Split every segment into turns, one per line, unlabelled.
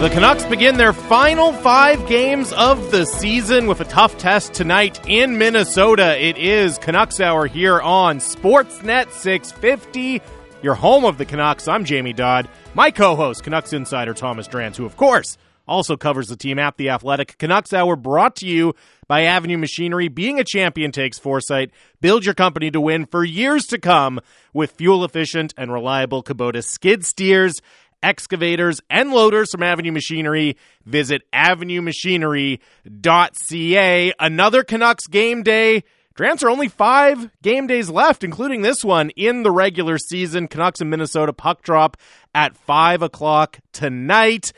The Canucks begin their final five games of the season with a tough test tonight in Minnesota. It is Canucks Hour here on Sportsnet 650, your home of the Canucks. I'm Jamie Dodd. My co host, Canucks insider Thomas Drance, who, of course, also covers the team at The Athletic. Canucks Hour brought to you by Avenue Machinery. Being a champion takes foresight. Build your company to win for years to come with fuel efficient and reliable Kubota skid steers excavators, and loaders from Avenue Machinery. Visit avenuemachinery.ca. Another Canucks game day. Drance are only five game days left, including this one in the regular season. Canucks in Minnesota puck drop at 5 o'clock tonight.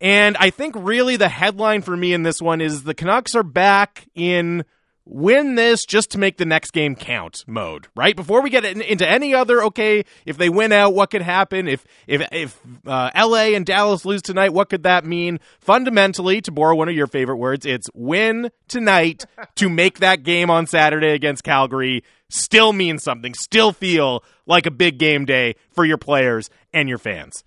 And I think really the headline for me in this one is the Canucks are back in win this just to make the next game count mode, right? Before we get into any other, okay, if they win out, what could happen? If if if uh, L.A. and Dallas lose tonight, what could that mean? Fundamentally, to borrow one of your favorite words, it's win tonight to make that game on Saturday against Calgary still mean something, still feel like a big game day for your players and your fans.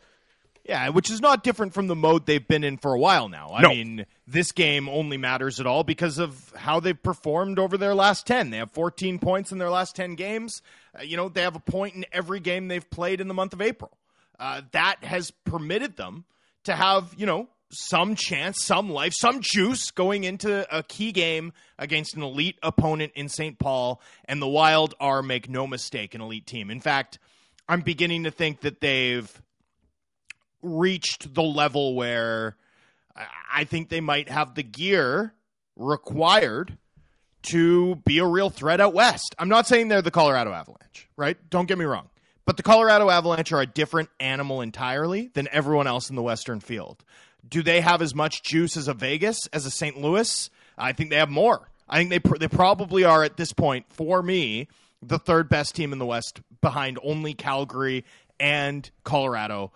Yeah, which is not different from the mode they've been in for a while now. I
no.
mean, this game only matters at all because of how they've performed over their last 10. They have 14 points in their last 10 games. Uh, you know, they have a point in every game they've played in the month of April. Uh, that has permitted them to have, you know, some chance, some life, some juice going into a key game against an elite opponent in St. Paul. And the Wild are, make no mistake, an elite team. In fact, I'm beginning to think that they've reached the level where I think they might have the gear required to be a real threat out west. I'm not saying they're the Colorado Avalanche, right? Don't get me wrong. But the Colorado Avalanche are a different animal entirely than everyone else in the Western field. Do they have as much juice as a Vegas, as a St. Louis? I think they have more. I think they pr- they probably are at this point for me the third best team in the West behind only Calgary and Colorado.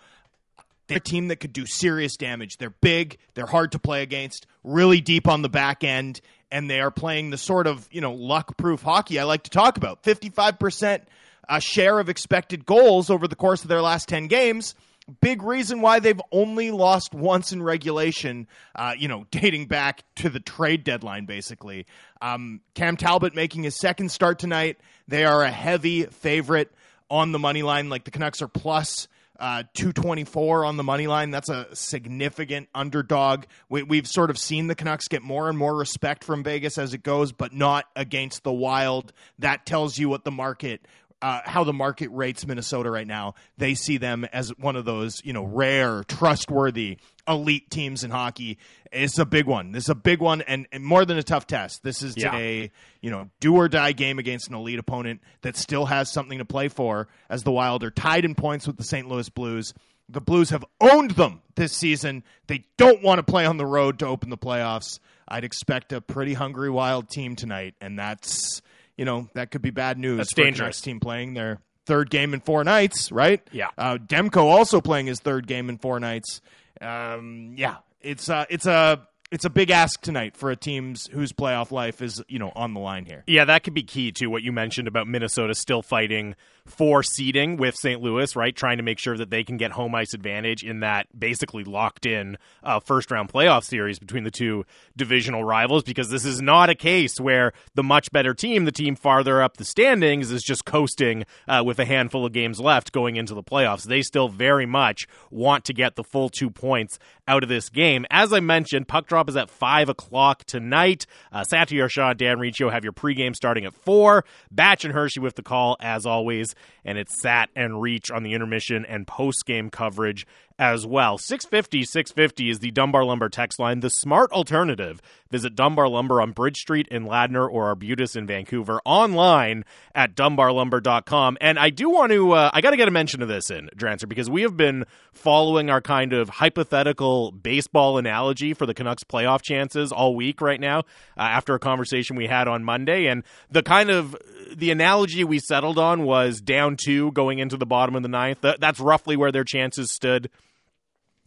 A team that could do serious damage. They're big, they're hard to play against, really deep on the back end, and they are playing the sort of, you know, luck proof hockey I like to talk about. 55% uh, share of expected goals over the course of their last 10 games. Big reason why they've only lost once in regulation, uh, you know, dating back to the trade deadline, basically. Um, Cam Talbot making his second start tonight. They are a heavy favorite on the money line. Like the Canucks are plus uh, 224 on the money line. That's a significant underdog. We, have sort of seen the Canucks get more and more respect from Vegas as it goes, but not against the Wild. That tells you what the market uh, how the market rates Minnesota right now. They see them as one of those, you know, rare, trustworthy, elite teams in hockey. It's a big one. This is a big one, and, and more than a tough test. This is yeah. a you know do or die game against an elite opponent that still has something to play for. As the Wild are tied in points with the St. Louis Blues. The Blues have owned them this season. They don't want to play on the road to open the playoffs. I'd expect a pretty hungry Wild team tonight, and that's you know that could be bad news.
That's dangerous.
team playing their third game in four nights, right?
Yeah.
Uh, Demko also playing his third game in four nights. Um, yeah, it's uh, it's a it's a big ask tonight for a team's whose playoff life is you know on the line here.
Yeah, that could be key to what you mentioned about Minnesota still fighting for seeding with St. Louis, right? Trying to make sure that they can get home ice advantage in that basically locked in uh, first round playoff series between the two divisional rivals, because this is not a case where the much better team, the team farther up the standings, is just coasting uh, with a handful of games left going into the playoffs. They still very much want to get the full two points out of this game. As I mentioned, puck drop is at 5 o'clock tonight. Uh, Satiar Shah, Dan Riccio have your pregame starting at 4. Batch and Hershey with the call, as always and it's Sat and Reach on the intermission and post game coverage as well. 650 650 is the Dunbar Lumber text line, the smart alternative. Visit Dunbar Lumber on Bridge Street in Ladner or Arbutus in Vancouver online at dunbarlumber.com. And I do want to, uh, I got to get a mention of this in, Drancer, because we have been following our kind of hypothetical baseball analogy for the Canucks playoff chances all week right now uh, after a conversation we had on Monday. And the kind of, the analogy we settled on was down two going into the bottom of the ninth. That's roughly where their chances stood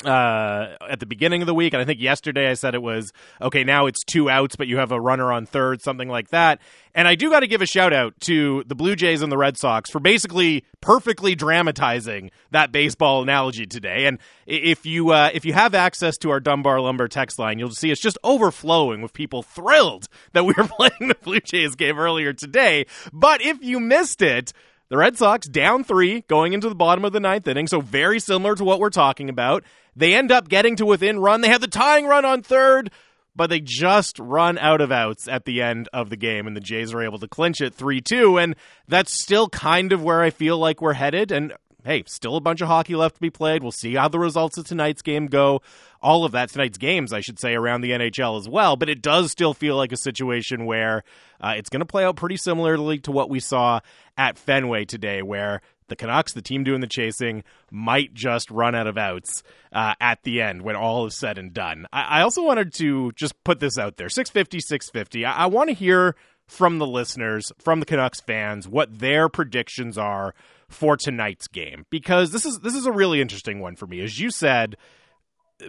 uh, at the beginning of the week. And I think yesterday I said it was okay, now it's two outs, but you have a runner on third, something like that. And I do got to give a shout out to the Blue Jays and the Red Sox for basically perfectly dramatizing that baseball analogy today. And if you uh, if you have access to our Dunbar Lumber text line, you'll see it's just overflowing with people thrilled that we were playing the Blue Jays game earlier today. But if you missed it, the Red Sox down three going into the bottom of the ninth inning, so very similar to what we're talking about. They end up getting to within run. They have the tying run on third, but they just run out of outs at the end of the game, and the Jays are able to clinch it 3 2. And that's still kind of where I feel like we're headed. And hey, still a bunch of hockey left to be played. We'll see how the results of tonight's game go. All of that, tonight's games, I should say, around the NHL as well. But it does still feel like a situation where uh, it's going to play out pretty similarly to what we saw at Fenway today, where the Canucks, the team doing the chasing, might just run out of outs uh, at the end when all is said and done. I, I, also wanted to just put this out there 650, 650. I, I want to hear from the listeners, from the Canucks fans, what their predictions are for tonight's game because this is this is a really interesting one for me. As you said,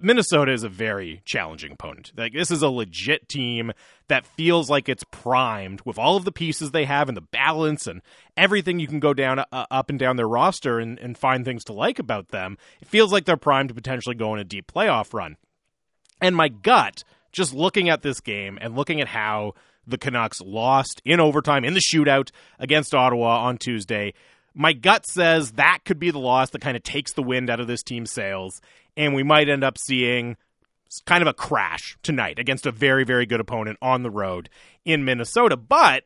Minnesota is a very challenging opponent. Like this is a legit team that feels like it's primed with all of the pieces they have and the balance and everything you can go down uh, up and down their roster and, and find things to like about them. It feels like they're primed to potentially go on a deep playoff run. And my gut, just looking at this game and looking at how the Canucks lost in overtime in the shootout against Ottawa on Tuesday, my gut says that could be the loss that kind of takes the wind out of this team's sails and we might end up seeing kind of a crash tonight against a very, very good opponent on the road in Minnesota. But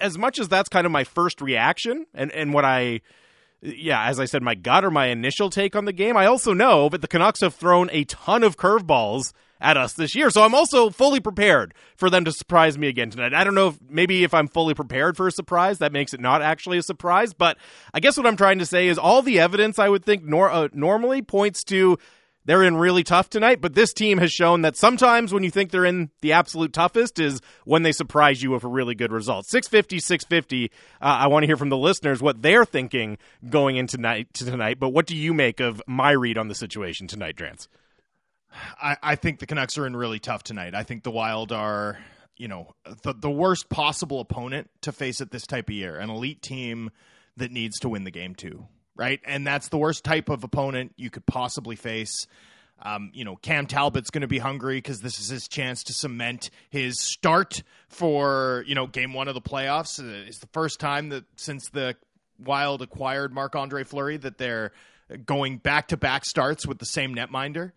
as much as that's kind of my first reaction and, and what I yeah, as I said, my gut or my initial take on the game, I also know that the Canucks have thrown a ton of curveballs at us this year. So I'm also fully prepared for them to surprise me again tonight. I don't know if maybe if I'm fully prepared for a surprise, that makes it not actually a surprise. But I guess what I'm trying to say is all the evidence I would think nor- uh, normally points to they're in really tough tonight, but this team has shown that sometimes when you think they're in the absolute toughest is when they surprise you with a really good result. 650, 650. Uh, I want to hear from the listeners what they're thinking going into tonight, to tonight, but what do you make of my read on the situation tonight, Drance?
I, I think the Canucks are in really tough tonight. I think the Wild are, you know, the, the worst possible opponent to face at this type of year, an elite team that needs to win the game too, right? And that's the worst type of opponent you could possibly face. Um, you know, Cam Talbot's going to be hungry because this is his chance to cement his start for you know game one of the playoffs. It's the first time that since the Wild acquired Marc Andre Fleury that they're going back to back starts with the same netminder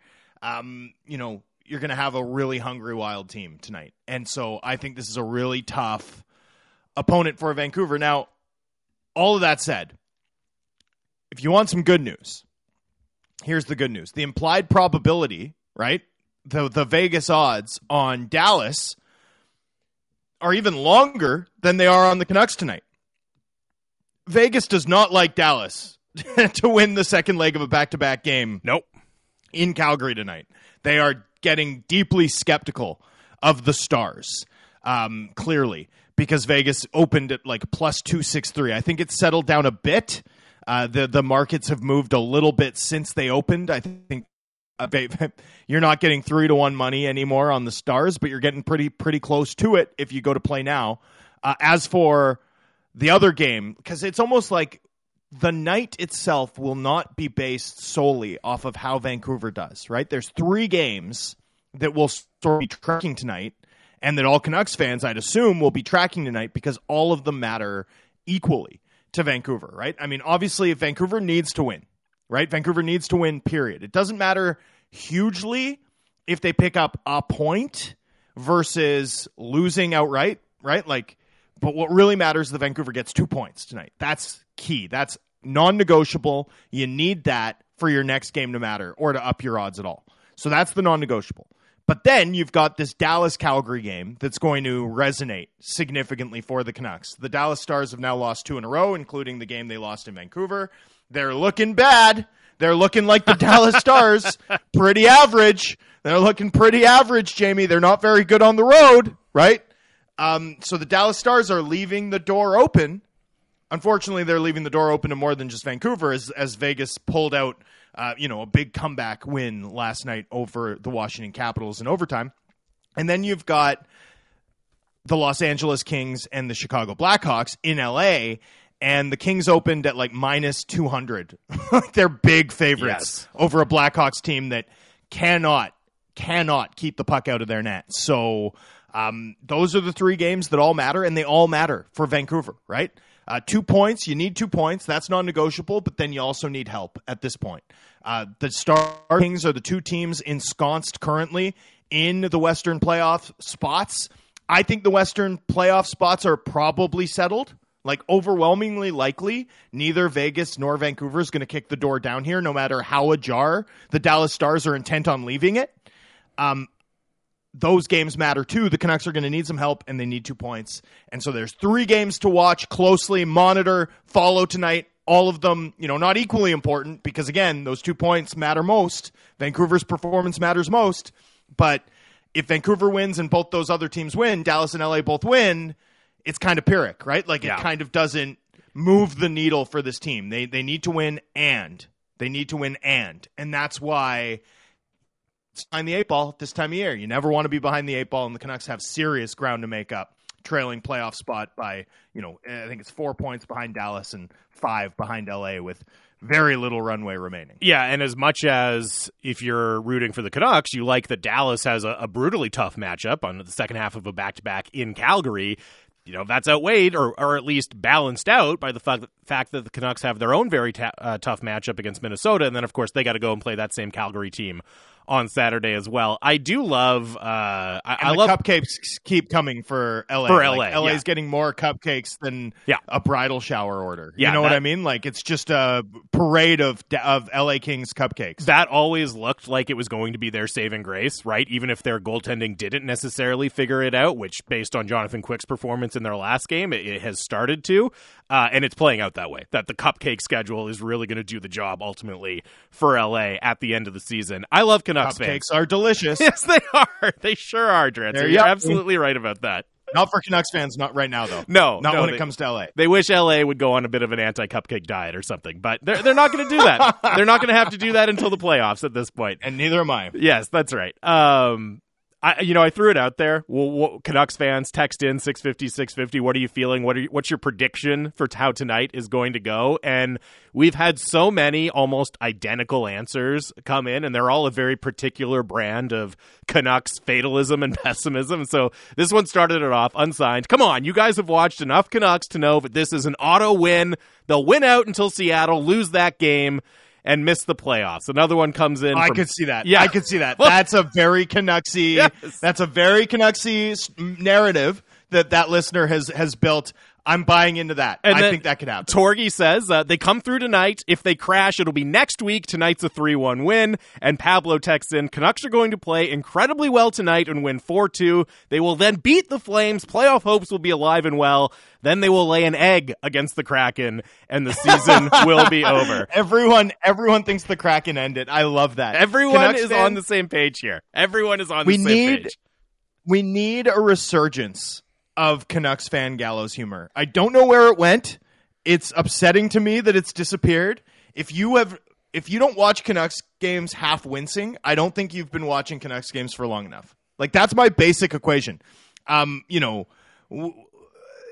um, you know, you're going to have a really hungry Wild team tonight. And so I think this is a really tough opponent for Vancouver. Now, all of that said, if you want some good news, here's the good news. The implied probability, right? The the Vegas odds on Dallas are even longer than they are on the Canucks tonight. Vegas does not like Dallas to win the second leg of a back-to-back game.
Nope
in Calgary tonight. They are getting deeply skeptical of the Stars, um, clearly, because Vegas opened at like plus 263. I think it's settled down a bit. Uh, the the markets have moved a little bit since they opened. I think uh, you're not getting three to one money anymore on the Stars, but you're getting pretty pretty close to it if you go to play now. Uh, as for the other game, because it's almost like the night itself will not be based solely off of how Vancouver does, right? There's three games that will be tracking tonight, and that all Canucks fans, I'd assume, will be tracking tonight because all of them matter equally to Vancouver, right? I mean, obviously, if Vancouver needs to win, right? Vancouver needs to win, period. It doesn't matter hugely if they pick up a point versus losing outright, right? Like, but what really matters is that Vancouver gets two points tonight. That's key. That's non negotiable. You need that for your next game to matter or to up your odds at all. So that's the non negotiable. But then you've got this Dallas Calgary game that's going to resonate significantly for the Canucks. The Dallas Stars have now lost two in a row, including the game they lost in Vancouver. They're looking bad. They're looking like the Dallas Stars. Pretty average. They're looking pretty average, Jamie. They're not very good on the road, right? Um, so the Dallas Stars are leaving the door open Unfortunately, they're leaving the door open to more than just Vancouver as, as Vegas pulled out uh, you know, a big comeback win last night over the Washington Capitals in overtime. And then you've got the Los Angeles Kings and the Chicago Blackhawks in LA. And the Kings opened at like minus 200. They're big favorites
Yes.
over a Blackhawks team that cannot, cannot keep the puck out of their net. So um, those are the three games that all matter, and they all matter for Vancouver, right? Uh, two points, you need two points. That's non negotiable, but then you also need help at this point. Uh, the Star Kings are the two teams ensconced currently in the Western playoff spots. I think the Western playoff spots are probably settled. Like overwhelmingly likely, neither Vegas nor Vancouver is going to kick the door down here, no matter how ajar the Dallas Stars are intent on leaving it. Um, those games matter too. The Canucks are going to need some help and they need two points. And so there's three games to watch closely, monitor, follow tonight. All of them, you know, not equally important because again, those two points matter most. Vancouver's performance matters most. But if Vancouver wins and both those other teams win, Dallas and LA both win, it's kind of Pyrrhic, right? Like
Yeah.
it kind of doesn't move the needle for this team. They they need to win and they need to win and. And that's why behind the eight ball this time of year. You never want to be behind the eight ball, and the Canucks have serious ground to make up, trailing playoff spot by, you know, I think it's four points behind Dallas and five behind LA with very little runway remaining.
Yeah, and as much as if you're rooting for the Canucks, you like that Dallas has a, a brutally tough matchup on the second half of a back to back in Calgary. You know, that's outweighed or, or at least balanced out by the fact that, fact that the Canucks have their own very ta- uh, tough matchup against Minnesota. And then, of course, they got to go and play that same Calgary team on Saturday as well. I do love, uh, I, I love
cupcakes keep coming for LA.
For
Like,
LA,
LA's
yeah.
getting more cupcakes than
Yeah.
a bridal shower order.
Yeah,
you know what I mean? Like it's just a parade of of LA Kings cupcakes.
that always looked like it was going to be their saving grace, right? Even if their goaltending didn't necessarily figure it out, which, based on Jonathan Quick's performance in their last game, it, it has started to. Uh, and it's playing out that way. That the cupcake schedule is really going to do the job ultimately for LA at the end of the season. I love Canucks fans.
Cupcakes are delicious.
Yes, they are. They sure are.
There
You're
you go.
absolutely right about that.
not for Canucks fans, not right now though.
No,
not
no,
when
they-
it comes to LA.
They wish LA would go on a bit of an anti-cupcake diet or something, but they're they're not going to do that. they're not going to have to do that until the playoffs at this point.
And neither am I.
Yes, that's right. Um, I you know I threw it out there. Well, what, Canucks fans, text in 650 650. What are you feeling? What are you, what's your prediction for how tonight is going to go? And we've had so many almost identical answers come in, and they're all a very particular brand of Canucks fatalism and pessimism. So this one started it off unsigned. Come on, you guys have watched enough Canucks to know that this is an auto win. They'll win out until Seattle lose that game. And miss the playoffs. Another one comes in.
Oh, I
from-
could see that.
Yeah.
I could see that. That's a very Canucksy.
Yes.
That's a very Canucksy narrative that that listener has has built. I'm buying into that.
And
I think that could happen.
Torgy says uh, they come through tonight. If they crash, it'll be next week. Tonight's a 3 1 win. And Pablo texts in Canucks are going to play incredibly well tonight and win 4 2. They will then beat the Flames. Playoff hopes will be alive and well. Then they will lay an egg against the Kraken, and the season will be over.
everyone, everyone thinks the Kraken ended. I love that.
Everyone
Canucks
is
fans,
on the same page here. Everyone is on
We
the same
need-
page.
we need a resurgence of Canucks fan gallows humor. I don't know where it went. It's upsetting to me that it's disappeared. If you have if you don't watch Canucks games half wincing, I don't think you've been watching Canucks games for long enough. Like that's my basic equation. Um, you know, w-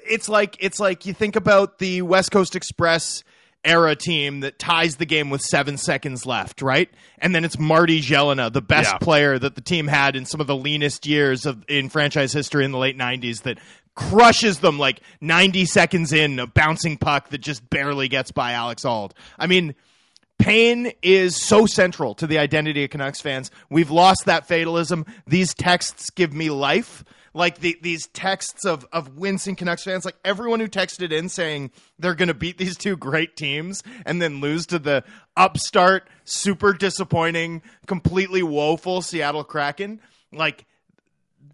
it's like it's like you think about the West Coast Express era team that ties the game with seven seconds left, right? And then it's Marty Gelinas, the best
Yeah.
player that the team had in some of the leanest years of in franchise history in the late '90s, that crushes them like 90 seconds in, a bouncing puck that just barely gets by Alex Auld. I mean. Pain is so central to the identity of Canucks fans. We've lost that fatalism. These texts give me life. Like the, these texts of, of wincing Canucks fans, like everyone who texted in saying they're going to beat these two great teams and then lose to the upstart, super disappointing, completely woeful Seattle Kraken. Like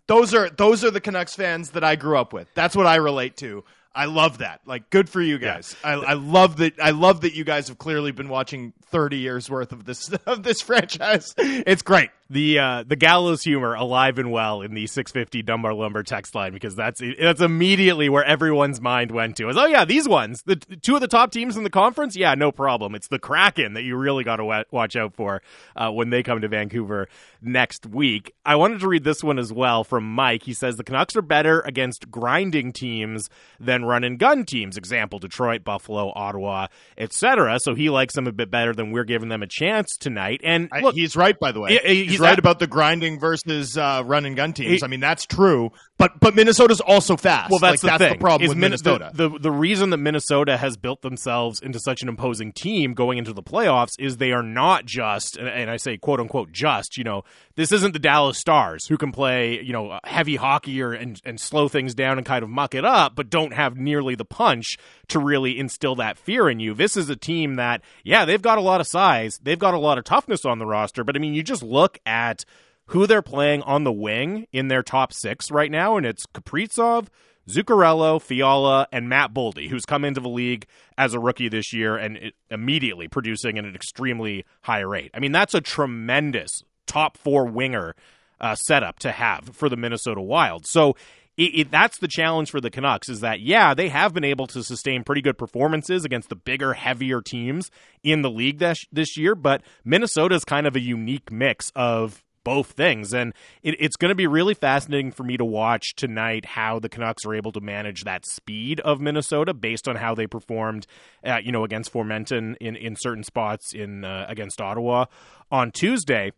those are those are the Canucks fans that I grew up with. That's what I relate to. I love that. Like, good for you guys. I, I love that. I love that you guys have clearly been watching thirty years worth of this of this franchise. It's great.
The uh, the gallows humor alive and well in the 650 Dunbar Lumber text line because that's that's immediately where everyone's mind went to. Is oh yeah, these ones, the two of the top teams in the conference, yeah, no problem. It's the Kraken that you really got to watch out for uh, when they come to Vancouver next week. I wanted to read this one as well from Mike. He says the Canucks are better against grinding teams than run and gun teams. Example: Detroit, Buffalo, Ottawa, etc. So he likes them a bit better than we're giving them a chance tonight. And look,
I, he's right by the way. He, he's, right at, about the grinding versus uh, run and gun teams. He, I mean, that's true. But but Minnesota's also fast.
Well, that's,
like,
the,
that's
the
problem with Min- Minnesota.
The, the, the reason that Minnesota has built themselves into such an imposing team going into the playoffs is they are not just, and, and I say quote unquote just. You know, this isn't the Dallas Stars who can play you know heavy hockey or and and slow things down and kind of muck it up, but don't have nearly the punch to really instill that fear in you. This is a team that, yeah, they've got a lot of size, they've got a lot of toughness on the roster, but I mean, you just look at who they're playing on the wing in their top six right now, and it's Kaprizov, Zuccarello, Fiala, and Matt Boldy, who's come into the league as a rookie this year and immediately producing at an extremely high rate. I mean, that's a tremendous top four winger uh, setup to have for the Minnesota Wild. So it, it, that's the challenge for the Canucks is that yeah they have been able to sustain pretty good performances against the bigger heavier teams in the league this, this year but Minnesota is kind of a unique mix of both things. And it, it's going to be really fascinating for me to watch tonight how the Canucks are able to manage that speed of Minnesota based on how they performed uh, you know against Formenton in in certain spots in uh, against Ottawa on Tuesday.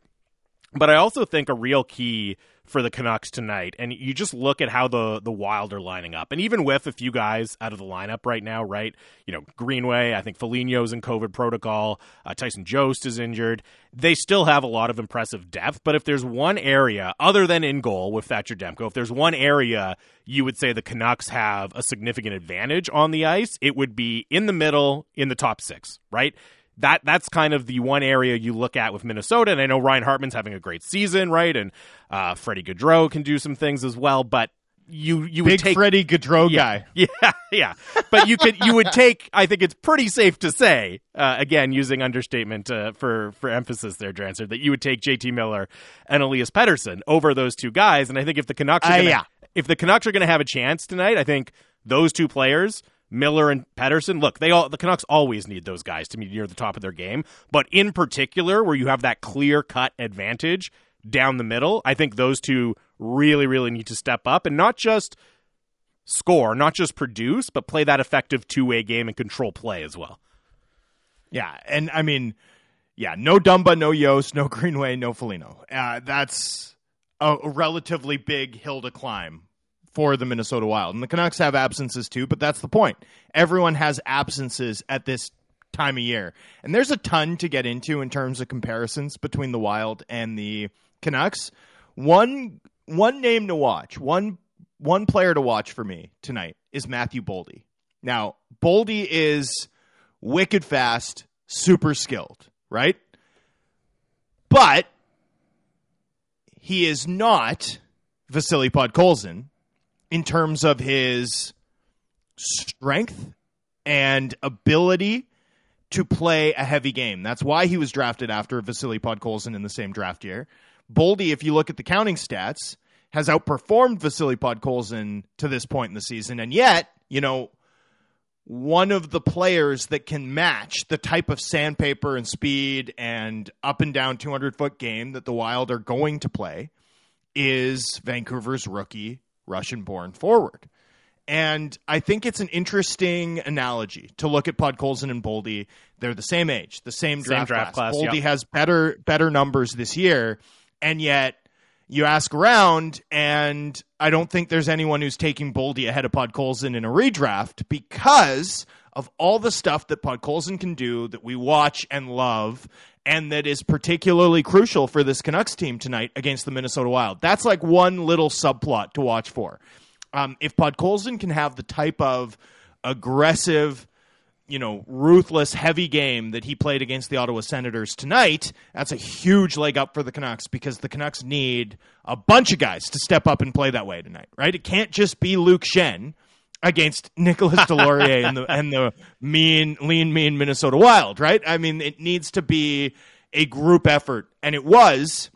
But I also think a real key for the Canucks tonight, and you just look at how the the Wild are lining up, and even with a few guys out of the lineup right now, right? You know, Greenway, I think Foligno's in COVID protocol, uh, Tyson Jost is injured. They still have a lot of impressive depth, but if there's one area other than in goal with Thatcher Demko, if there's one area you would say the Canucks have a significant advantage on the ice, it would be in the middle, in the top six, right? That that's kind of the one area you look at with Minnesota. And I know Ryan Hartman's having a great season, right? And uh, Freddie Gaudreau can do some things as well, but you you
Big
would take
Freddie Gaudreau
yeah,
guy.
Yeah, yeah. But you could you would take. I think it's pretty safe to say, uh, again, using understatement uh, for for emphasis there, Drancer, that you would take J.T. Miller and Elias Pettersson over those two guys. And I think if the Canucks are
uh,
gonna,
yeah.
if the Canucks are going to have a chance tonight, I think those two players Miller and Pettersson. Look, they all the Canucks always need those guys to be near the top of their game, but in particular, where you have that clear cut advantage down the middle, I think those two really, really need to step up and not just score, not just produce, but play that effective two way game and control play as well.
Yeah, and I mean, yeah, no Dumba, no Jost, no Greenway, no Foligno. Uh, that's a relatively big hill to climb for the Minnesota Wild. And the Canucks have absences too, but that's the point. Everyone has absences at this time of year. And there's a ton to get into in terms of comparisons between the Wild and the Canucks. One one name to watch, one one player to watch for me tonight is Matthew Boldy. Now, Boldy is wicked fast, super skilled, right? But he is not Vasily Podkolzin, in terms of his strength and ability to play a heavy game. That's why he was drafted after Vasily Podkolzin in the same draft year. Boldy, if you look at the counting stats, has outperformed Vasily Podkolzin to this point in the season, and yet, you know, one of the players that can match the type of sandpaper and speed and up and down 200 foot game that the Wild are going to play is Vancouver's rookie Russian born forward. And I think it's an interesting analogy to look at Podkolzin and Boldy. They're the same age, the same draft,
same draft class.
class. Boldy
yep.
has better better numbers this year, and yet you ask around, and I don't think there's anyone who's taking Boldy ahead of Podkolzin in a redraft because of all the stuff that Podkolzin can do that we watch and love and that is particularly crucial for this Canucks team tonight against the Minnesota Wild. That's like one little subplot to watch for. Um, if Podkolzin can have the type of aggressive, you know, ruthless, heavy game that he played against the Ottawa Senators tonight, that's a huge leg up for the Canucks because the Canucks need a bunch of guys to step up and play that way tonight, right? It can't just be Luke Schenn against Nicolas Deslauriers and the and the mean, lean, mean Minnesota Wild, right? I mean, it needs to be a group effort, and it was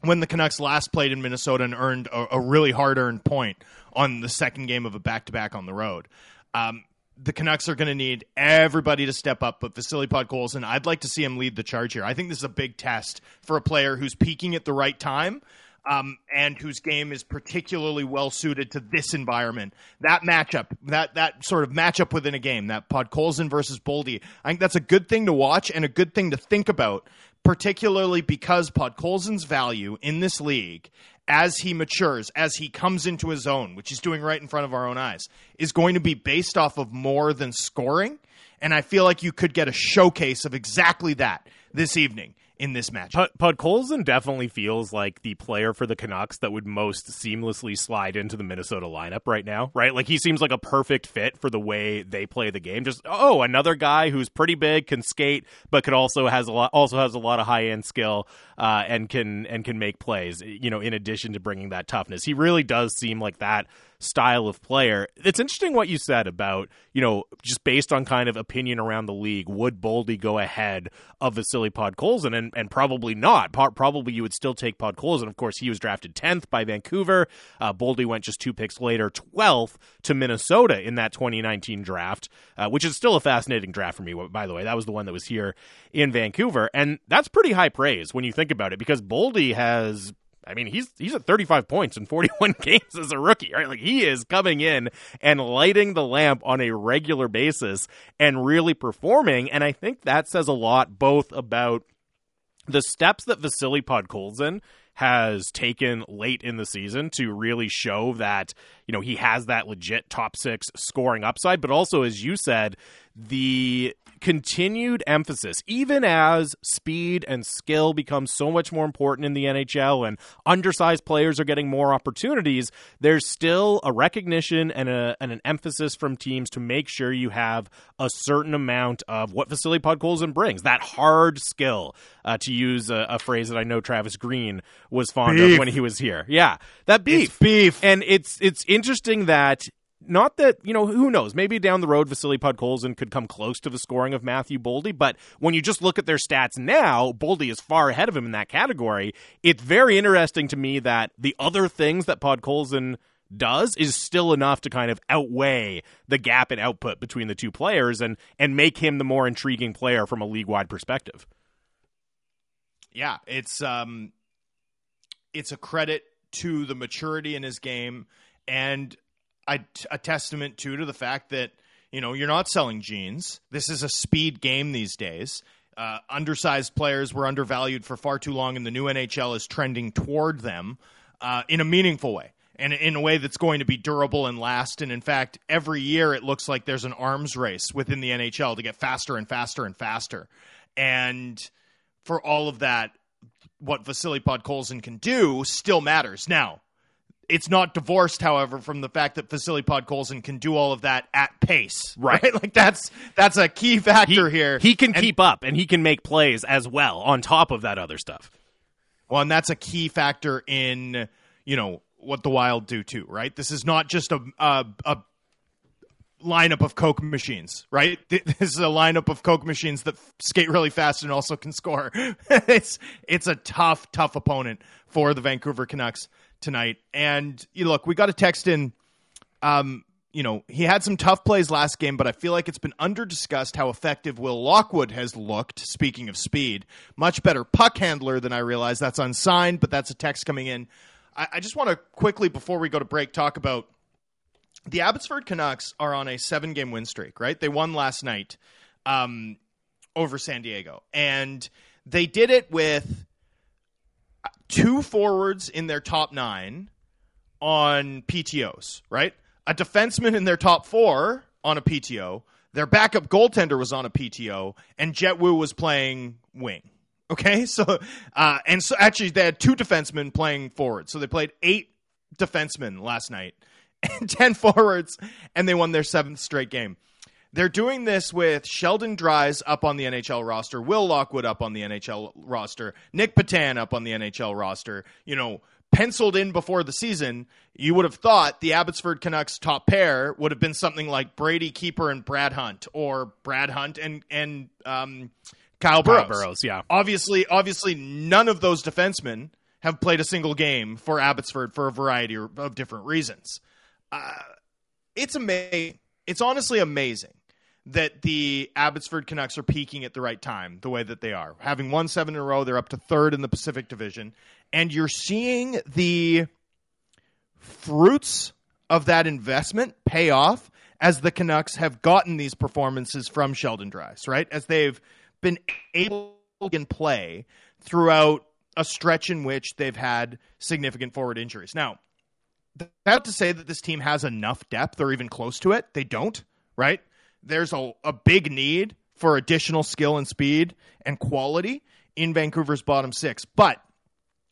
when the Canucks last played in Minnesota and earned a, a really hard earned point on the second game of a back to back on the road. Um, the Canucks are going to need everybody to step up, but Vasily Podkolzin, I'd like to see him lead the charge here. I think this is a big test for a player who's peaking at the right time um, and whose game is particularly well suited to this environment. That matchup, that that sort of matchup within a game, that Podkolzin versus Boldy, I think that's a good thing to watch and a good thing to think about, particularly because Podkolzin's value in this league as he matures, as he comes into his own, which he's doing right in front of our own eyes, is going to be based off of more than scoring. And I feel like you could get a showcase of exactly that this evening in this match.
Pud, Podkolzin definitely feels like the player for the Canucks that would most seamlessly slide into the Minnesota lineup right now, right? Like he seems like a perfect fit for the way they play the game. Just oh, another guy who's pretty big, can skate, but could also has a lot also has a lot of high end skill uh, and can and can make plays. You know, in addition to bringing that toughness, he really does seem like that style of player. It's interesting what you said about, you know, just based on kind of opinion around the league, would Boldy go ahead of Vasily Podkolzin? And, and probably not. Probably you would still take Pod Podkolzin. Of course, he was drafted 10th by Vancouver. Uh, Boldy went just two picks later, 12th to Minnesota in that 2019 draft, uh, which is still a fascinating draft for me, by the way. That was the one that was here in Vancouver. And that's pretty high praise when you think about it because Boldy has I mean, he's he's at 35 points in 41 games as a rookie, right? Like he is coming in and lighting the lamp on a regular basis and really performing. And I think that says a lot both about the steps that Vasily Podkolzin has taken late in the season to really show that you know he has that legit top six scoring upside, but also as you said, the continued emphasis, even as speed and skill become so much more important in the NHL and undersized players are getting more opportunities, there's still a recognition and, a, and an emphasis from teams to make sure you have a certain amount of what Vasily Podkolzin brings, that hard skill, uh, to use a, a, phrase that I know Travis Green was fond beef. of when he was here. Yeah, that beef.
It's beef.
And it's, it's interesting that not that you know who knows? Maybe down the road Vasily Podkolzin could come close to the scoring of Matthew Boldy but when you just look at their stats now Boldy is far ahead of him in that category. It's very interesting to me that the other things that Podkolzin does is still enough to kind of outweigh the gap in output between the two players and and make him the more intriguing player from a league wide perspective.
Yeah it's um it's a credit to the maturity in his game and a, a testament too to the fact that you know you're not selling jeans. This is a speed game these days. Uh, undersized players were undervalued for far too long, and the new NHL is trending toward them uh, in a meaningful way and in a way that's going to be durable and last. And in fact, every year it looks like there's an arms race within the NHL to get faster and faster and faster. And for all of that, what Vasily Podkolzin can do still matters. Now, it's not divorced, however, from the fact that Vasily Podkolzin can do all of that at pace.
Right.
right? Like that's that's a key factor
he,
here.
He can and, keep up and he can make plays as well on top of that other stuff.
Well, and that's a key factor in, you know, what the Wild do too, right? This is not just a a, a lineup of Coke machines, right? This is a lineup of Coke machines that skate really fast and also can score. it's it's a tough, tough opponent for the Vancouver Canucks tonight. And you know, look, we got a text in. Um, you know, he had some tough plays last game, but I feel like it's been under discussed how effective Will Lockwood has looked. Speaking of speed, much better puck handler than I realized. That's unsigned, but that's a text coming in. I, I just want to quickly, before we go to break, talk about the Abbotsford Canucks are on a seven game win streak, right? They won last night um, over San Diego. And they did it with two forwards in their top nine on PTOs, right? A defenseman in their top four on a PTO. Their backup goaltender was on a PTO, and Jett Woo was playing wing. Okay, so uh, and so actually they had two defensemen playing forward, so they played eight defensemen last night and ten forwards, and they won their seventh straight game. They're doing this with Sheldon Dries up on the NHL roster, Will Lockwood up on the NHL roster, Nick Petan up on the NHL roster. You know, penciled in before the season, you would have thought the Abbotsford Canucks top pair would have been something like Brady Keeper and Brad Hunt, or Brad Hunt and and um, Kyle Burroughs.
Kyle Burroughs, yeah.
Obviously, obviously, none of those defensemen have played a single game for Abbotsford for a variety of different reasons. Uh, it's amazing. It's honestly amazing that the Abbotsford Canucks are peaking at the right time, the way that they are. Having won seven in a row, they're up to third in the Pacific Division. And you're seeing the fruits of that investment pay off as the Canucks have gotten these performances from Sheldon Dries, right? As they've been able to play throughout a stretch in which they've had significant forward injuries. Now, that to say that this team has enough depth or even close to it. They don't, right? There's a, a big need for additional skill and speed and quality in Vancouver's bottom six. But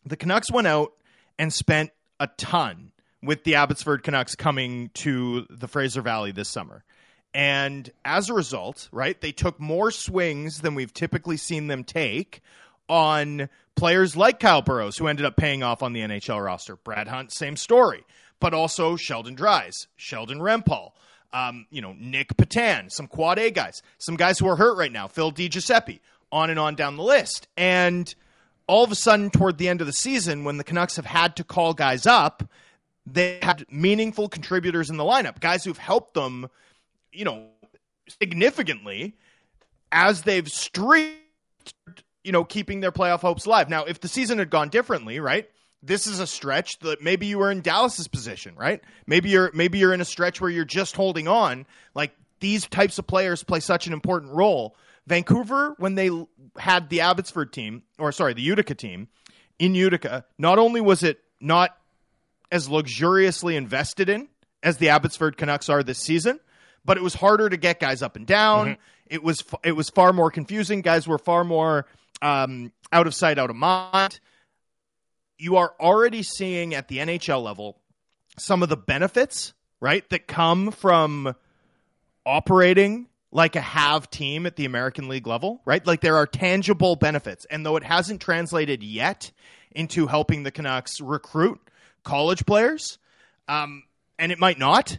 the Canucks went out and spent a ton with the Abbotsford Canucks coming to the Fraser Valley this summer. And as a result, right, they took more swings than we've typically seen them take on players like Kyle Burroughs, who ended up paying off on the NHL roster. Brad Hunt, same story, but also Sheldon Dries, Sheldon Rempal, um, you know, Nick Petan, some quad A guys, some guys who are hurt right now, Phil DiGiuseppe, on and on down the list. And all of a sudden, toward the end of the season, when the Canucks have had to call guys up, they had meaningful contributors in the lineup, guys who've helped them, you know, significantly as they've streaked, you know, keeping their playoff hopes alive. Now, if the season had gone differently, right? This is a stretch that maybe you were in Dallas's position, right? Maybe you're maybe you're in a stretch where you're just holding on. Like these types of players play such an important role. Vancouver, when they had the Abbotsford team, or sorry, the Utica team in Utica, not only was it not as luxuriously invested in as the Abbotsford Canucks are this season, but it was harder to get guys up and down. Mm-hmm. It was it was far more confusing. Guys were far more um, out of sight, out of mind. You are already seeing at the NHL level some of the benefits, right, that come from operating like a have team at the American League level, right? Like there are tangible benefits. And though it hasn't translated yet into helping the Canucks recruit college players, um, and it might not.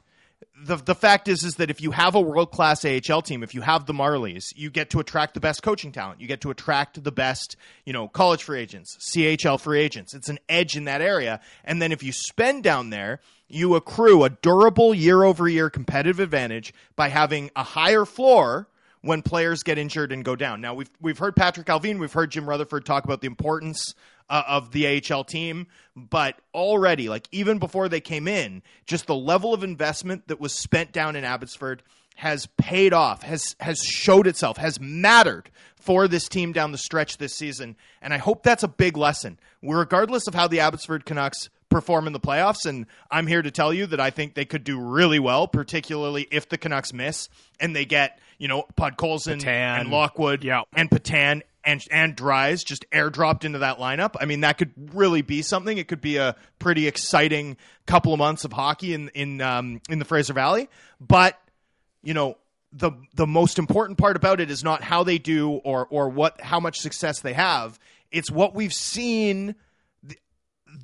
The, the fact is is that if you have a world class AHL team, if you have the Marlies, you get to attract the best coaching talent. You get to attract the best, you know, college free agents, CHL free agents. It's an edge in that area. And then if you spend down there, you accrue a durable year over year competitive advantage by having a higher floor when players get injured and go down. Now we've we've heard Patrik Allvin, we've heard Jim Rutherford talk about the importance uh, of the AHL team, but already, like even before they came in, just the level of investment that was spent down in Abbotsford has paid off, has has showed itself, has mattered for this team down the stretch this season, and I hope that's a big lesson. Regardless of how the Abbotsford Canucks perform in the playoffs. And I'm here to tell you that I think they could do really well, particularly if the Canucks miss and they get, you know, Podkolzin and Lockwood
yeah.
and Petan and and Dries just airdropped into that lineup. I mean, that could really be something. It could be a pretty exciting couple of months of hockey in in um, in the Fraser Valley. But you know, the the most important part about it is not how they do or or what how much success they have. It's what we've seen the,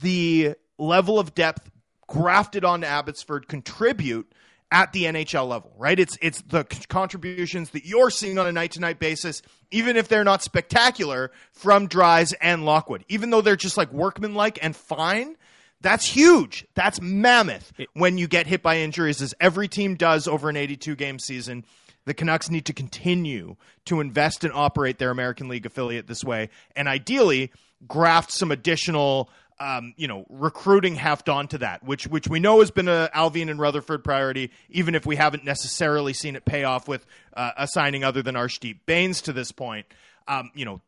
the level of depth grafted onto Abbotsford contribute at the NHL level, right? It's it's the contributions that you're seeing on a night to night basis, even if they're not spectacular, from Dries and Lockwood. Even though they're just like workmanlike and fine, that's huge. That's mammoth when you get hit by injuries, as every team does over an 82 game season. The Canucks need to continue to invest and operate their American League affiliate this way, and ideally graft some additional um, you know, recruiting heft onto that, which which we know has been a Allvin and Rutherford priority, even if we haven't necessarily seen it pay off with uh, a signing other than Arshdeep Bains to this point. Um, you know,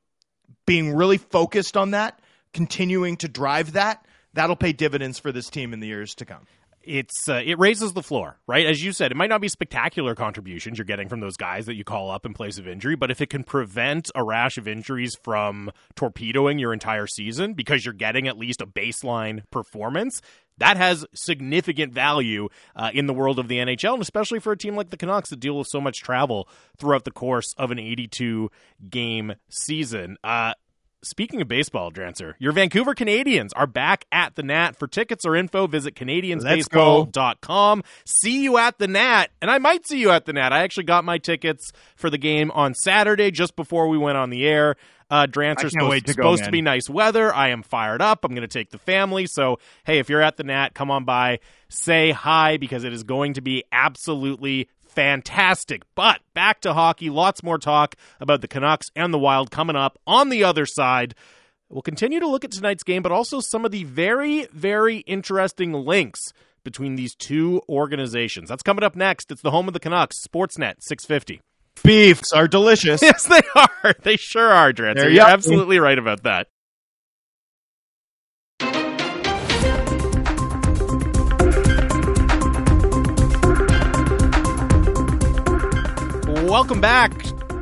being really focused on that, continuing to drive that, that'll pay dividends for this team in the years to come
it's uh, it raises the floor, right? As you said, it might not be spectacular contributions you're getting from those guys that you call up in place of injury, but if it can prevent a rash of injuries from torpedoing your entire season because you're getting at least a baseline performance, that has significant value uh, in the world of the NHL, and especially for a team like the Canucks that deal with so much travel throughout the course of an 82 game season. Uh, Speaking of baseball, Drancer, your Vancouver Canadians are back at the Nat. For tickets or info, visit CanadiansBaseball.com. See you at the Nat, and I might see you at the Nat. I actually got my tickets for the game on Saturday just before we went on the air. Uh, Drancer supposed,
to go,
supposed to be nice weather. I am fired up. I'm going to take the family. So, hey, if you're at the Nat, come on by, say hi because it is going to be absolutely fantastic. But back to hockey. Lots more talk about the Canucks and the Wild coming up on the other side. We'll continue to look at tonight's game, but also some of the very, very interesting links between these two organizations. That's coming up next. It's the home of the Canucks, Sportsnet 650.
Beefs are delicious.
Yes, they are. They sure are, Drancer. You're absolutely right about that. Welcome back.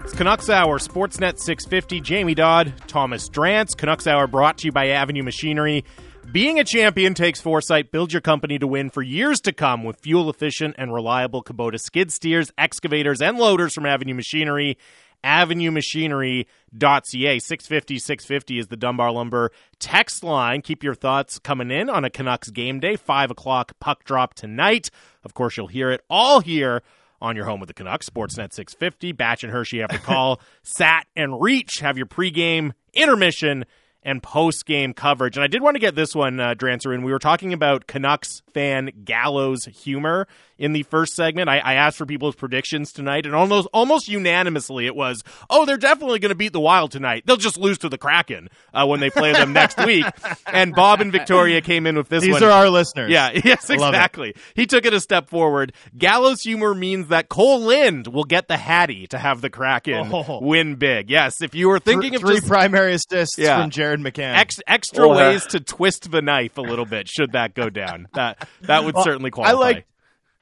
It's Canucks Hour, Sportsnet 650. Jamie Dodd, Thomas Drance. Canucks Hour brought to you by Avenue Machinery. Being a champion takes foresight. Build your company to win for years to come with fuel efficient and reliable Kubota skid steers, excavators, and loaders from Avenue Machinery. AvenueMachinery.ca. 650 650 is the Dunbar Lumber text line. Keep your thoughts coming in on a Canucks game day. 5 o'clock puck drop tonight. Of course, you'll hear it all here on your home with the Canucks. Sportsnet 650. Batch and Hershey have to call. Sat and Reach have your pregame, intermission, and post-game coverage. And I did want to get this one, uh, Drancer, in. We were talking about Canucks fan Gallows humor in the first segment. I, I asked for people's predictions tonight, and almost almost unanimously it was, oh, they're definitely going to beat the Wild tonight. They'll just lose to the Kraken uh, when they play them next week. And Bob and Victoria came in with this
These
one.
are our listeners.
Yeah, yes,
I love it.
exactly. He took it a step forward. Gallows humor means that Kole Lind will get the Hattie to have the Kraken
Oh.
win big. Yes, if you were thinking
Three,
of
three
just
primary assists
Yeah.
from Jared McCann.
ex- extra
Well,
ways to twist the knife a little bit, should that go down, that that would
Well,
certainly
I
qualify.
like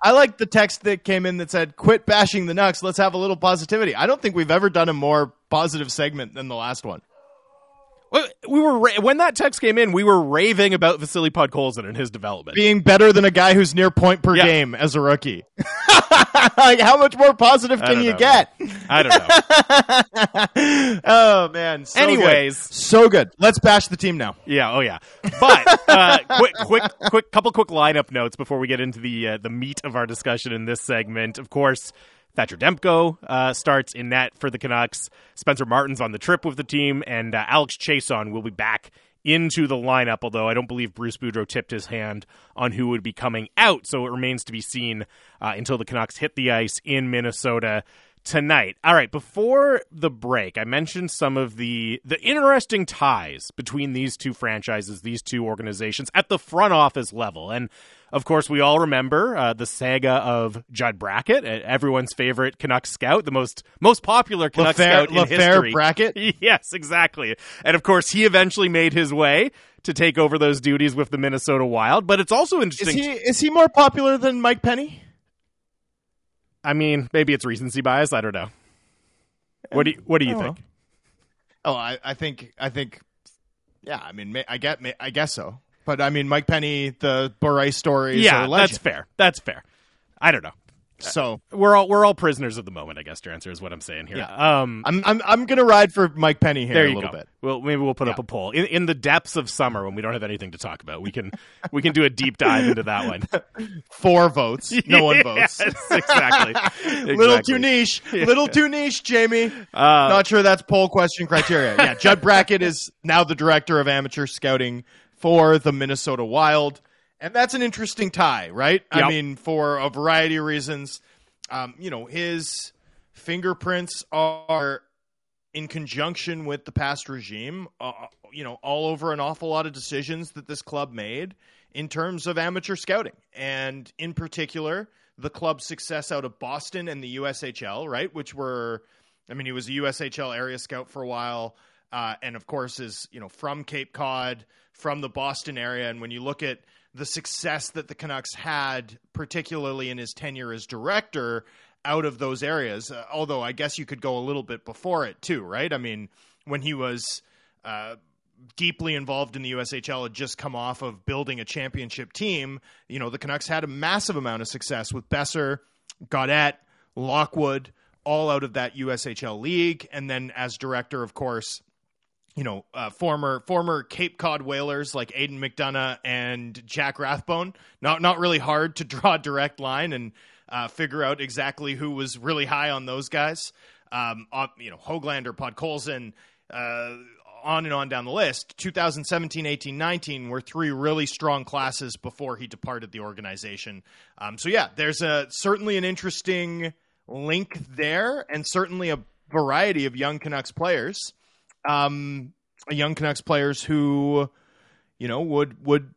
I like the text that came in that said, "Quit bashing the Nucks. Let's have a little positivity." I don't think we've ever done a more positive segment than the last one.
We were ra- when that text came in, we were raving about Vasily Podkolzin and his development.
Being better than a guy who's near point per
Yeah.
game as a rookie. like, how much more positive can you
know,
get?
I don't know.
oh man. So
Anyways.
good. so good. Let's bash the team now.
Yeah, oh yeah. But uh, quick, quick, quick, couple quick lineup notes before we get into the uh, the meat of our discussion in this segment. Of course, Thatcher Demko uh, starts in net for the Canucks. Spencer Martin's on the trip with the team, and uh, Alex Chiasson will be back into the lineup. Although I don't believe Bruce Boudreau tipped his hand on who would be coming out, so it remains to be seen uh, until the Canucks hit the ice in Minnesota tonight. All right, before the break, I mentioned some of the the interesting ties between these two franchises, these two organizations at the front office level. And of course, we all remember uh, the saga of Judd Brackett, everyone's favorite Canucks scout, the most most popular Canucks
LaFair,
scout in
LaFair
history.
Brackett.
Yes, exactly. And of course, he eventually made his way to take over those duties with the Minnesota Wild. But it's also
Is
interesting.
he is he more popular than Mike Penny?
I mean, maybe it's recency bias. I don't know. What do you, what do you think?
Oh, I, I think I think yeah. I mean, I get I guess so. But I mean, Mike Penny, the Bure stories.
Yeah, that's fair. That's fair. I don't know.
So
We're all we're all prisoners of the moment. I guess your answer is what I'm saying here.
Yeah.
Um,
I'm I'm I'm gonna ride for Mike Penny here
there
a little
go.
bit.
Well, maybe we'll put up a poll in in the depths of summer when we don't have anything to talk about. We can we can do a deep dive into that one.
Four votes. No one votes.
Yes, exactly.
Little too niche. Little too niche, Jamie.
Uh,
Not sure that's poll question criteria. Yeah, Judd Brackett is now the director of amateur scouting for the Minnesota Wild. And that's an interesting tie, right?
Yep.
I mean, for a variety of reasons. Um, you know, his fingerprints are in conjunction with the past regime, uh, you know, all over an awful lot of decisions that this club made in terms of amateur scouting. And in particular, the club's success out of Boston and the USHL, right? Which were, I mean, he was a USHL area scout for a while. Uh, and of course, is, you know, from Cape Cod, from the Boston area. And when you look at the success that the Canucks had, particularly in his tenure as director, out of those areas. Uh, although I guess you could go a little bit before it too, right? I mean, when he was uh, deeply involved in the USHL, had just come off of building a championship team. You know, the Canucks had a massive amount of success with Boeser, Gaudette, Lockwood, all out of that USHL league, and then as director, of course. You know, uh, former former Cape Cod whalers like Aidan McDonough and Jack Rathbone. Not not really hard to draw a direct line and uh, figure out exactly who was really high on those guys. Um, uh, you know, Hoglander, Podkolzin, uh, on and on down the list. 2017, 18, 19 were three really strong classes before he departed the organization. Um, so yeah, there's a certainly an interesting link there, and certainly a variety of young Canucks players, um, young Canucks players who, you know, would would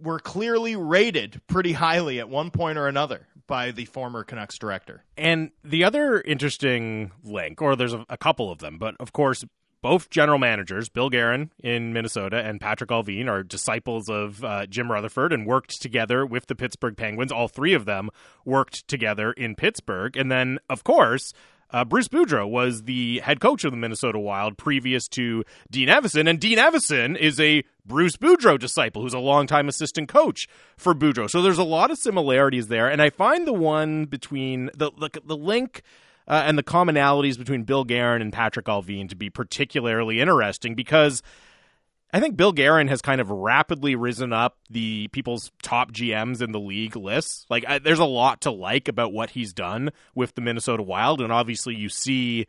were clearly rated pretty highly at one point or another by the former Canucks director.
And the other interesting link, or there's a, a couple of them, but of course, both general managers, Bill Guerin in Minnesota and Patrik Allvin, are disciples of uh, Jim Rutherford and worked together with the Pittsburgh Penguins. All three of them worked together in Pittsburgh. And then, of course, uh, Bruce Boudreau was the head coach of the Minnesota Wild previous to Dean Evason, and Dean Evason is a Bruce Boudreau disciple who's a longtime assistant coach for Boudreau. So there's a lot of similarities there, and I find the one between the the, the link. Uh, and the commonalities between Bill Guerin and Patrik Allvin to be particularly interesting because I think Bill Guerin has kind of rapidly risen up the people's top GMs in the league lists. Like, I, there's a lot to like about what he's done with the Minnesota Wild, and obviously you see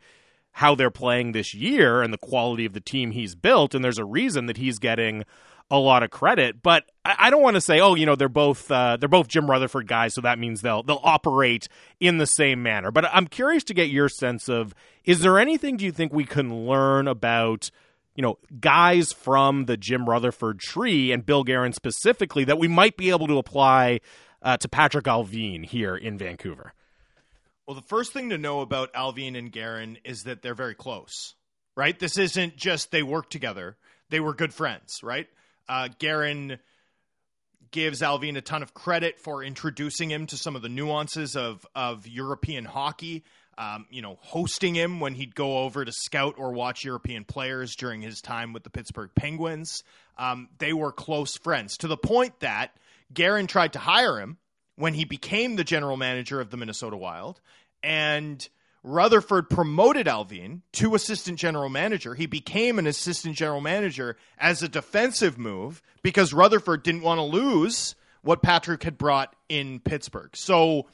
how they're playing this year and the quality of the team he's built, and there's a reason that he's getting a lot of credit. But I, don't want to say, oh, you know, they're both uh, they're both Jim Rutherford guys, so that means they'll they'll operate in the same manner. But I'm curious to get your sense of is there anything do you think we can learn about? You know, guys from the Jim Rutherford tree and Bill Guerin specifically that we might be able to apply uh, to Patrik Allvin here in Vancouver?
Well, the first thing to know about Allvin and Guerin is that they're very close, right? This isn't just they work together; they were good friends, right? Uh, Guerin gives Allvin a ton of credit for introducing him to some of the nuances of of European hockey um, you know, hosting him when he'd go over to scout or watch European players during his time with the Pittsburgh Penguins. Um, they were close friends to the point that Guerin tried to hire him when he became the general manager of the Minnesota Wild, and Rutherford promoted Allvin to assistant general manager. He became an assistant general manager as a defensive move because Rutherford didn't want to lose what Patrick had brought in Pittsburgh. So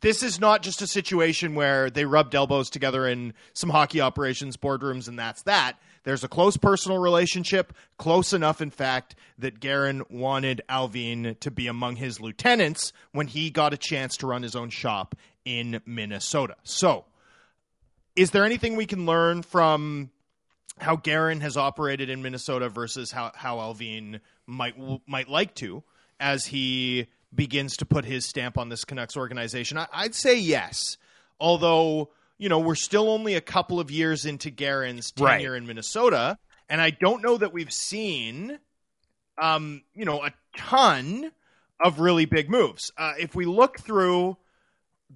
this is not just a situation where they rubbed elbows together in some hockey operations boardrooms and that's that. There's a close personal relationship, close enough, in fact, that Guerin wanted Allvin to be among his lieutenants when he got a chance to run his own shop in Minnesota. So, is there anything we can learn from how Guerin has operated in Minnesota versus how, how Allvin might might like to as he begins to put his stamp on this Canucks organization? I, would say yes. Although, you know, we're still only a couple of years into Guerin's tenure right. in Minnesota, and I don't know that we've seen, um, you know, a ton of really big moves. Uh, if we look through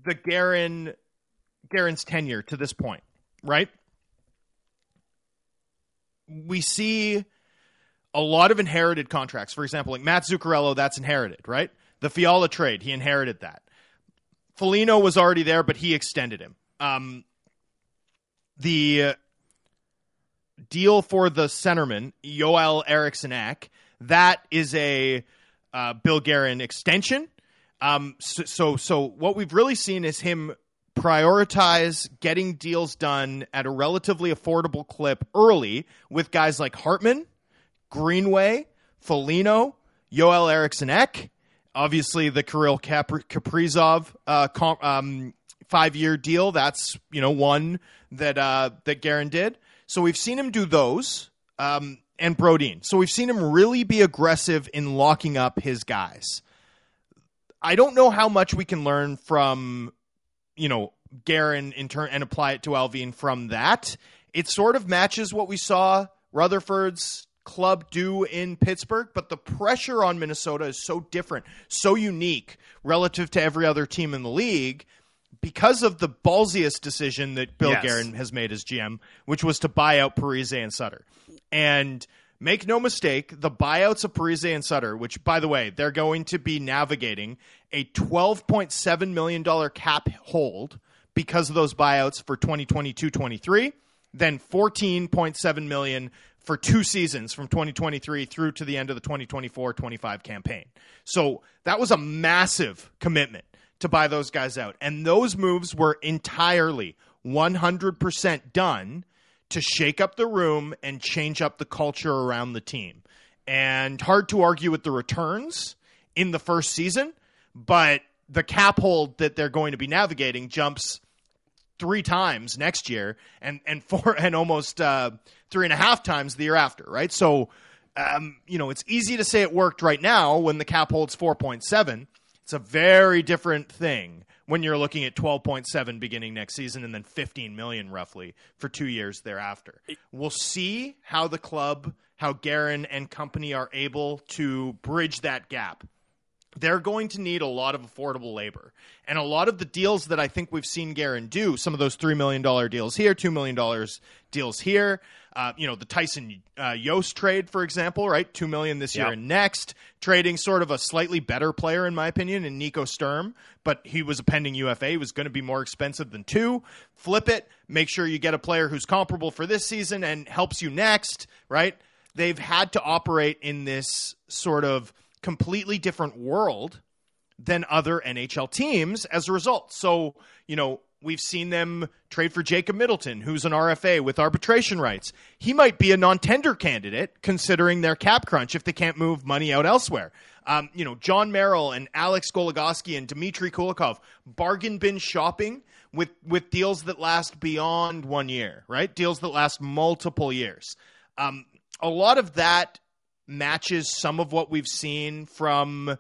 the Guerin Guerin's tenure to this point, right? We see a lot of inherited contracts. For example, like Matt Zuccarello, that's inherited, right? The Fiala trade, he inherited that. Foligno was already there, but he extended him. Um, the deal for the centerman, Joel Eriksson Ek, that is a uh, Bill Guerin extension. Um, so, so, so what we've really seen is him prioritize getting deals done at a relatively affordable clip early with guys like Hartman, Greenway, Foligno, Joel Eriksson Ek, obviously the Kirill Kaprizov uh, um, five year deal. That's you know one that uh, that Guerin did. So we've seen him do those. Um, and Brodin. So we've seen him really be aggressive in locking up his guys. I don't know how much we can learn from, you know, Guerin in turn and apply it to Allvin from that. It sort of matches what we saw Rutherford's club do in Pittsburgh, but the pressure on Minnesota is so different, so unique relative to every other team in the league because of the ballsiest decision that Bill yes. Guerin has made as GM, which was to buy out Parise and Suter. And make no mistake, the buyouts of Parise and Suter, which, by the way, they're going to be navigating a $12.7 million cap hold because of those buyouts for 2022-23, then 14.7 million for two seasons from 2023 through to the end of the 2024-25 campaign. So that was a massive commitment to buy those guys out. And those moves were entirely 100% done to shake up the room and change up the culture around the team. And hard to argue with the returns in the first season, but the cap hold that they're going to be navigating jumps three times next year and and four and almost uh, three and a half times the year after, right? So, um, you know, it's easy to say it worked right now when the cap holds four point seven. It's a very different thing when you're looking at 12.7 beginning next season and then 15 million roughly for two years thereafter. We'll see how the club, how Guerin and company are able to bridge that gap. They're going to need a lot of affordable labor. And a lot of the deals that I think we've seen Guerin do, some of those $3 million deals here, $2 million deals here, uh, you know, the Tyson uh, Jost trade, for example, right? 2 million this year and next, trading sort of a slightly better player, in my opinion, in Nico Sturm, but he was a pending UFA. He was going to be more expensive than two. Flip it, make sure you get a player who's comparable for this season and helps you next, right? They've had to operate in this sort of completely different world than other NHL teams as a result. So, you know, we've seen them trade for Jacob Middleton, who's an RFA with arbitration rights. He might be a non tender candidate considering their cap crunch if they can't move money out elsewhere. Um, you know, Jon Merrill and Alex Goligoski and Dmitry Kulikov bargain bin shopping with, with deals that last beyond one year, right? Deals that last multiple years. Um, a lot of that matches some of what we've seen from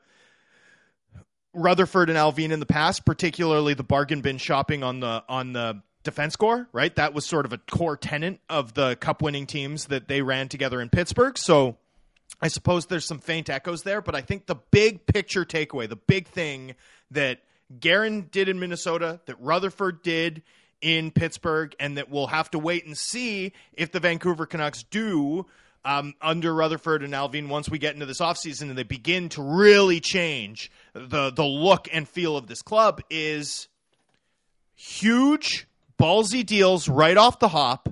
Rutherford and Allvin in the past, particularly the bargain bin shopping on the on the defense core, right? That was sort of a core tenant of the cup winning teams that they ran together in Pittsburgh. So I suppose there's some faint echoes there, but I think the big picture takeaway, the big thing that Guerin did in Minnesota, that Rutherford did in Pittsburgh, and that we'll have to wait and see if the Vancouver Canucks do um, under Rutherford and Allvin once we get into this offseason and they begin to really change the the look and feel of this club is huge ballsy deals right off the hop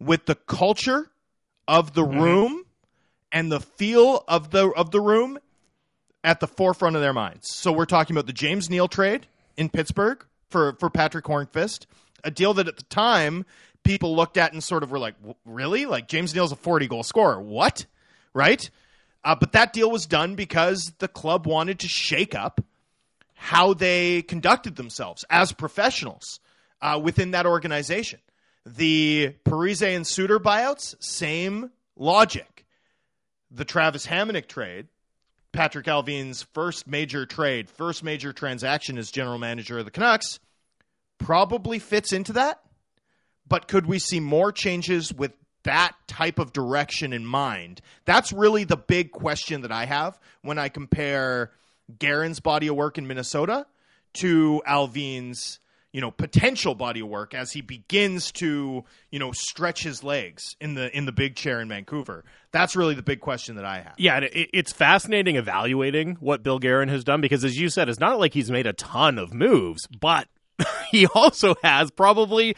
with the culture of the room and the feel of the of the room at the forefront of their minds. So we're talking about the James Neal trade in Pittsburgh for for Patric Hornqvist, a deal that at the time people looked at and sort of were like, "Really? Like James Neal's a 40 goal scorer? What?" Right? Uh, but that deal was done because the club wanted to shake up how they conducted themselves as professionals uh, within that organization. The Parise and Suter buyouts, same logic. The Travis Hamonic trade, Patrik Allvin's first major trade, first major transaction as general manager of the Canucks, probably fits into that. But could we see more changes with that type of direction in mind? That's really the big question that I have when I compare Guerin's body of work in Minnesota to Allvin's, you know, potential body of work as he begins to, you know, stretch his legs in the in the big chair in Vancouver. That's really the big question that I have.
Yeah, it, it's fascinating evaluating what Bill Guerin has done because, as you said, it's not like he's made a ton of moves, but he also has probably,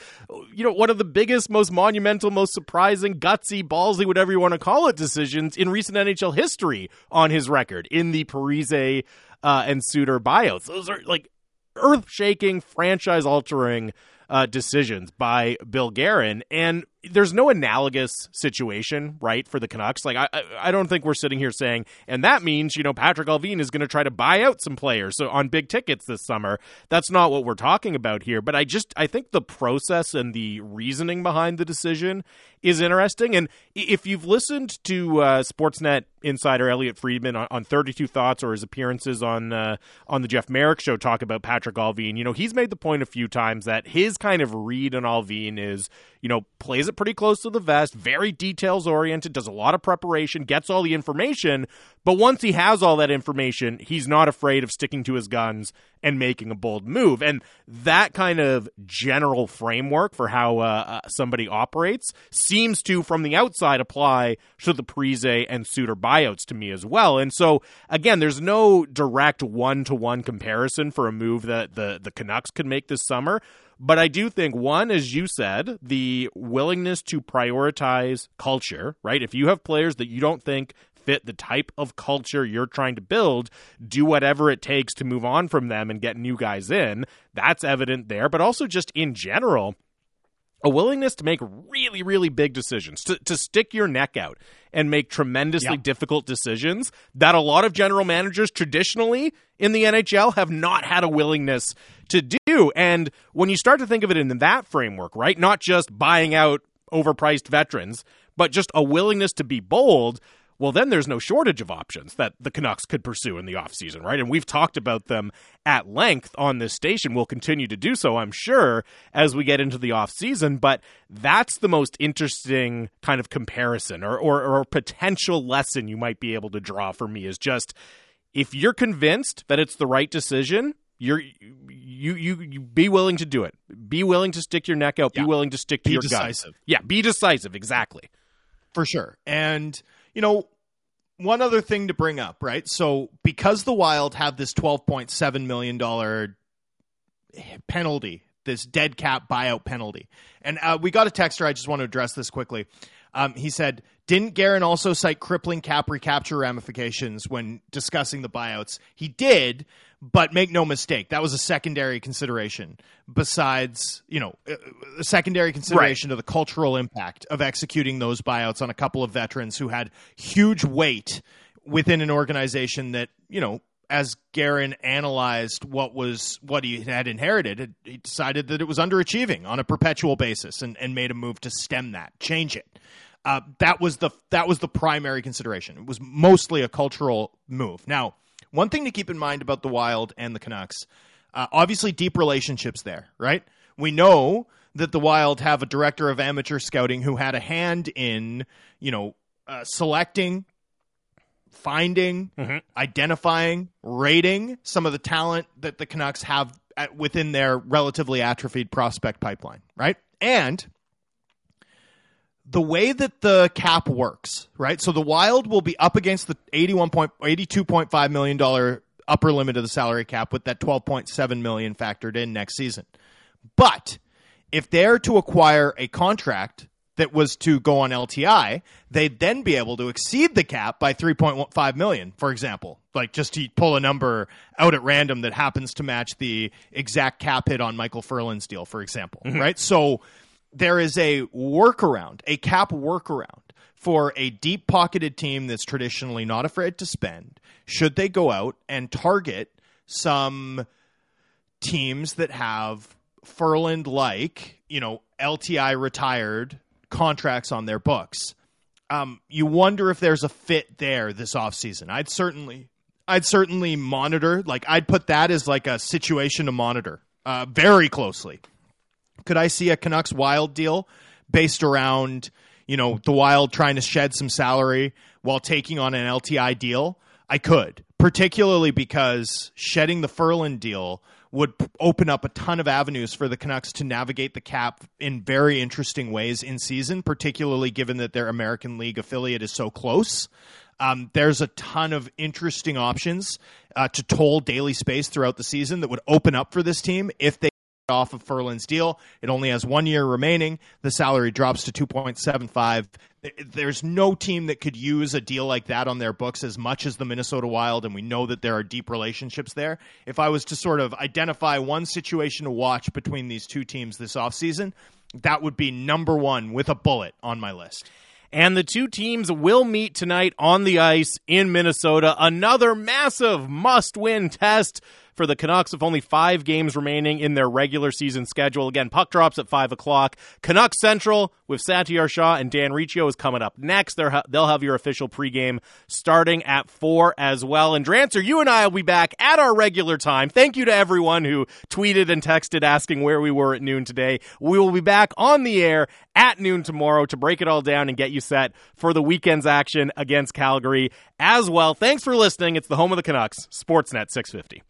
you know, one of the biggest, most monumental, most surprising, gutsy, ballsy, whatever you want to call it, decisions in recent NHL history on his record in the Parise uh, and Suter buyouts. Those are like earth shaking, franchise altering uh, decisions by Bill Guerin. And there's no analogous situation, right, for the Canucks. Like, I, I- don't think we're sitting here saying, and that means, you know, Patrik Allvin is going to try to buy out some players so on big tickets this summer. That's not what we're talking about here. But I just, I think the process and the reasoning behind the decision is interesting. And if you've listened to uh, Sportsnet insider Elliot Friedman on, on 32 Thoughts or his appearances on uh, on the Jeff Marek show talk about Patrik Allvin, you know, he's made the point a few times that his kind of read on Allvin is, you know, plays it pretty close to the vest, very details oriented, does a lot of preparation, gets all the information, but once he has all that information, he's not afraid of sticking to his guns and making a bold move. And that kind of general framework for how uh, uh, somebody operates seems to, from the outside, apply to the Parise and Suter buyouts to me as well. And so, again, there's no direct one to one comparison for a move that the, the Canucks could make this summer. But I do think, one, as you said, the willingness to prioritize culture, right? If you have players that you don't think fit the type of culture you're trying to build, do whatever it takes to move on from them and get new guys in. That's evident there. But also, just in general, a willingness to make really, really big decisions, to, to stick your neck out and make tremendously
Yeah.
difficult decisions that a lot of general managers traditionally in the NHL have not had a willingness to do. And when you start to think of it in that framework, right, not just buying out overpriced veterans, but just a willingness to be bold, well, then there's no shortage of options that the Canucks could pursue in the offseason, right? And we've talked about them at length on this station. We'll continue to do so, I'm sure, as we get into the offseason. But that's the most interesting kind of comparison or, or, or potential lesson you might be able to draw for me is just if you're convinced that it's the right decision, you're you you you be willing to do it. Be willing to stick your neck out. Be willing to stick to
Be
your
decisive.
Yeah, be decisive. Exactly.
for sure. And you know, one other thing to bring up, right? So because the Wild have this twelve point seven million dollar penalty, this dead cap buyout penalty, and uh, we got a texter. I just want to address this quickly. Um, he said, "Didn't Guerin also cite crippling cap recapture ramifications when discussing the buyouts?" He did, but make no mistake, that was a secondary consideration. Besides, you know, uh, a secondary consideration to the cultural impact of executing those buyouts on a couple of veterans who had huge weight within an organization that, you know, as Guerin analyzed what was what he had inherited, he decided that it was underachieving on a perpetual basis and, and made a move to stem that, change it. Uh, that was the that was the primary consideration. It was mostly a cultural move. Now, one thing to keep in mind about the Wild and the Canucks, uh, obviously deep relationships there, right? We know that the Wild have a director of amateur scouting who had a hand in, you know, uh, selecting finding, identifying, rating some of the talent that the Canucks have at, within their relatively atrophied prospect pipeline, right? And the way that the cap works, right? So the Wild will be up against the 81 point, 82.5 million dollar upper limit of the salary cap with that 12.7 million factored in next season. But if they're to acquire a contract that was to go on LTI, they'd then be able to exceed the cap by 3.5 million, for example. Like just to pull a number out at random that happens to match the exact cap hit on Micheal Ferland's deal, for example, mm-hmm. right? So there is a workaround, a cap workaround for a deep pocketed team that's traditionally not afraid to spend. Should they go out and target some teams that have Ferland like, you know, LTI retired contracts on their books. Um, you wonder if there's a fit there this offseason. I'd certainly I'd certainly monitor, like I'd put that as like a situation to monitor uh, very closely. Could I see a Canucks Wild deal based around, you know, the Wild trying to shed some salary while taking on an LTI deal? I could, particularly because shedding the Ferland deal would open up a ton of avenues for the Canucks to navigate the cap in very interesting ways in season, particularly given that their American League affiliate is so close. Um, there's a ton of interesting options uh, to toll daily space throughout the season that would open up for this team if they off of Ferland's deal. It only has one year remaining. The salary drops to 2.75. There's no team that could use a deal like that on their books as much as the Minnesota Wild, and we know that there are deep relationships there. If I was to sort of identify one situation to watch between these two teams this offseason, that would be number one with a bullet on my list.
And the two teams will meet tonight on the ice in Minnesota. Another massive must win test for the Canucks with only five games remaining in their regular season schedule. Again, puck drops at 5 o'clock. Canucks Central with Satiar Shah and Dan Riccio is coming up next. They're, they'll have your official pregame starting at 4 as well. And Drancer, you and I will be back at our regular time. Thank you to everyone who tweeted and texted asking where we were at noon today. We will be back on the air at noon tomorrow to break it all down and get you set for the weekend's action against Calgary as well. Thanks for listening. It's the home of the Canucks, Sportsnet 650.